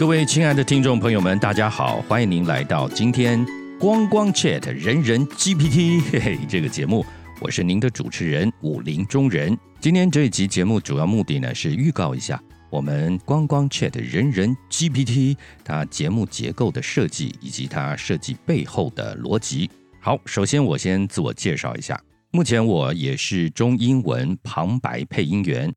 各位亲爱的听众朋友们，大家好，欢迎您来到今天光光 Chat 人人 GPT 嘿嘿这个节目，我是您的主持人武林中人。今天这一集节目主要目的呢是预告一下我们光光 Chat 人人 GPT 它节目结构的设计以及它设计背后的逻辑。好，首先我先自我介绍一下，目前我也是中英文旁白配音员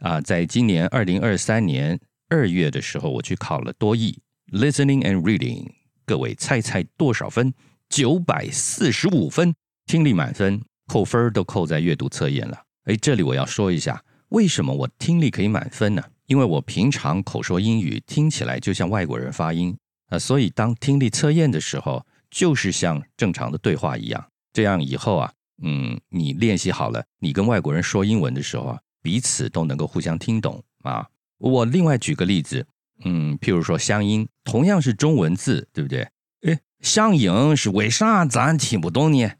啊，在今年二零二三年。二月的时候，我去考了多益 Listening and Reading，各位猜猜多少分？九百四十五分，听力满分，扣分都扣在阅读测验了。诶，这里我要说一下，为什么我听力可以满分呢？因为我平常口说英语听起来就像外国人发音啊，所以当听力测验的时候，就是像正常的对话一样。这样以后啊，嗯，你练习好了，你跟外国人说英文的时候啊，彼此都能够互相听懂啊。我另外举个例子，嗯，譬如说乡音，同样是中文字，对不对？诶，乡音是为啥咱听不懂呢？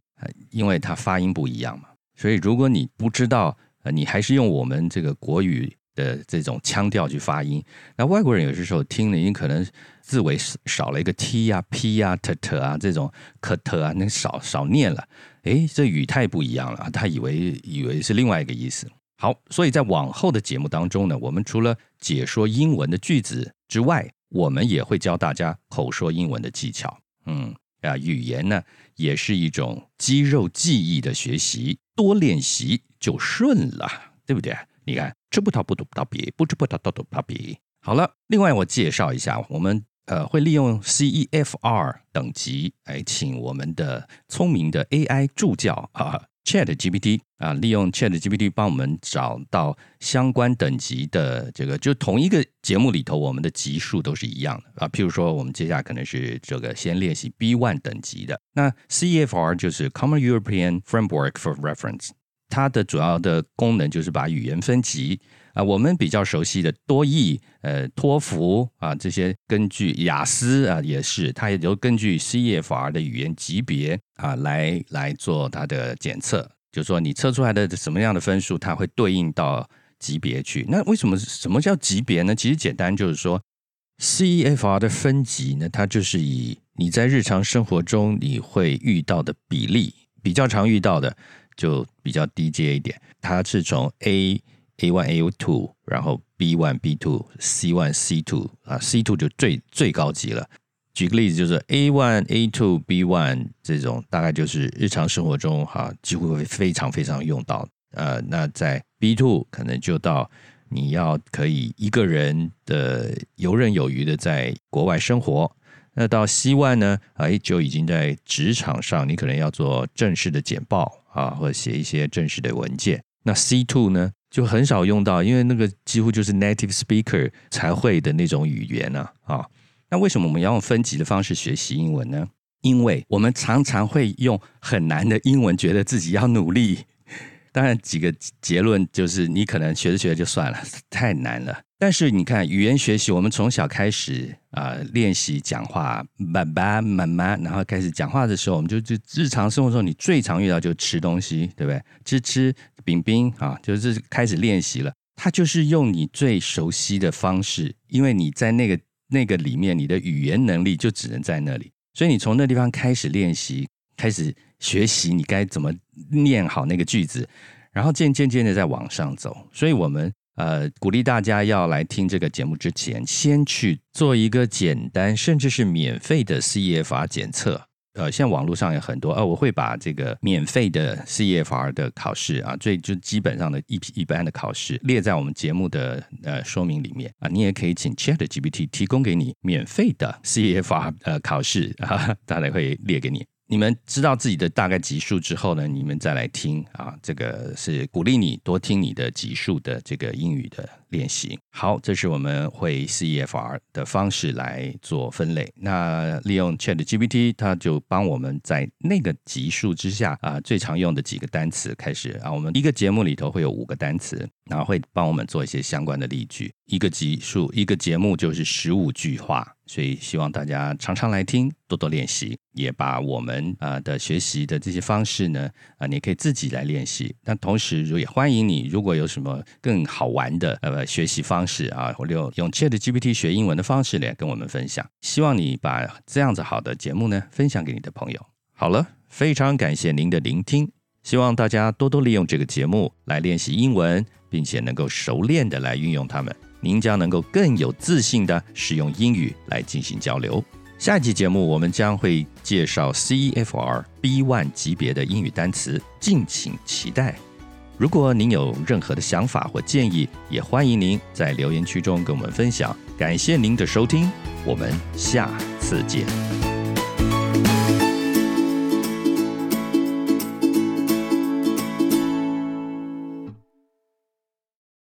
因为它发音不一样嘛。所以如果你不知道，你还是用我们这个国语的这种腔调去发音，那外国人有些时候听了，你可能字尾少了一个 t 呀、p 呀、t t 啊这种 k t 啊，那少少念了，诶，这语态不一样了，他以为以为是另外一个意思。好，所以在往后的节目当中呢，我们除了解说英文的句子之外，我们也会教大家口说英文的技巧。嗯啊，语言呢也是一种肌肉记忆的学习，多练习就顺了，对不对？你看，吃葡萄不吐葡萄皮，不吃葡萄倒吐葡萄皮。好了，另外我介绍一下，我们呃会利用 CEFR 等级来请我们的聪明的 AI 助教啊。Chat GPT 啊，利用 Chat GPT 帮我们找到相关等级的这个，就同一个节目里头，我们的级数都是一样的啊。譬如说，我们接下来可能是这个先练习 B1 等级的，那 CEFR 就是 Common European Framework for Reference，它的主要的功能就是把语言分级。啊，我们比较熟悉的多益、呃托福啊这些，根据雅思啊也是，它也就根据 CEFR 的语言级别啊来来做它的检测，就说你测出来的什么样的分数，它会对应到级别去。那为什么什么叫级别呢？其实简单就是说，CEFR 的分级呢，它就是以你在日常生活中你会遇到的比例，比较常遇到的就比较低阶一点，它是从 A。A one A two，然后 B one B two，C one C two 啊，C two 就最最高级了。举个例子，就是 A one A two B one 这种，大概就是日常生活中哈、几乎会非常非常用到。呃，那在 B two 可能就到你要可以一个人的游刃有余的在国外生活。那到 C one 呢，哎，就已经在职场上，你可能要做正式的简报啊，或者写一些正式的文件。那 C two 呢？就很少用到，因为那个几乎就是 native speaker 才会的那种语言呢啊，啊。那为什么我们要用分级的方式学习英文呢？因为我们常常会用很难的英文，觉得自己要努力。当然，几个结论就是你可能学着学着就算了，太难了。但是你看，语言学习，我们从小开始啊、练习讲话，爸爸妈妈，然后开始讲话的时候，我们就就日常生活中，你最常遇到就是吃东西，对不对？吃吃饼饼啊，就是开始练习了。它就是用你最熟悉的方式，因为你在那个那个里面，你的语言能力就只能在那里，所以你从那地方开始练习，开始学习你该怎么念好那个句子，然后渐渐渐的在往上走。所以我们。呃，鼓励大家要来听这个节目之前，先去做一个简单甚至是免费的 CFR 检测。呃，现在网络上有很多，呃，我会把这个免费的 CFR 的考试啊，最就基本上的一一般的考试列在我们节目的呃说明里面啊。你也可以请 ChatGPT 提供给你免费的 CFR 呃考试啊，它来会列给你。你们知道自己的大概级数之后呢，你们再来听啊，这个是鼓励你多听你的级数的这个英语的练习。好，这是我们会 CEFR 的方式来做分类。那利用 ChatGPT，它就帮我们在那个级数之下啊，最常用的几个单词开始啊。我们一个节目里头会有五个单词，然后会帮我们做一些相关的例句。一个集数，一个节目就是十五句话，所以希望大家常常来听，多多练习，也把我们啊的学习的这些方式呢啊，你可以自己来练习。那同时，如也欢迎你，如果有什么更好玩的呃学习方式啊，或者用 ChatGPT 学英文的方式来跟我们分享。希望你把这样子好的节目呢分享给你的朋友。好了，非常感谢您的聆听，希望大家多多利用这个节目来练习英文，并且能够熟练的来运用它们。您将能够更有自信地使用英语来进行交流。下一期节目我们将会介绍 CEFR B1 级别的英语单词，敬请期待。如果您有任何的想法或建议，也欢迎您在留言区中跟我们分享。感谢您的收听，我们下次见。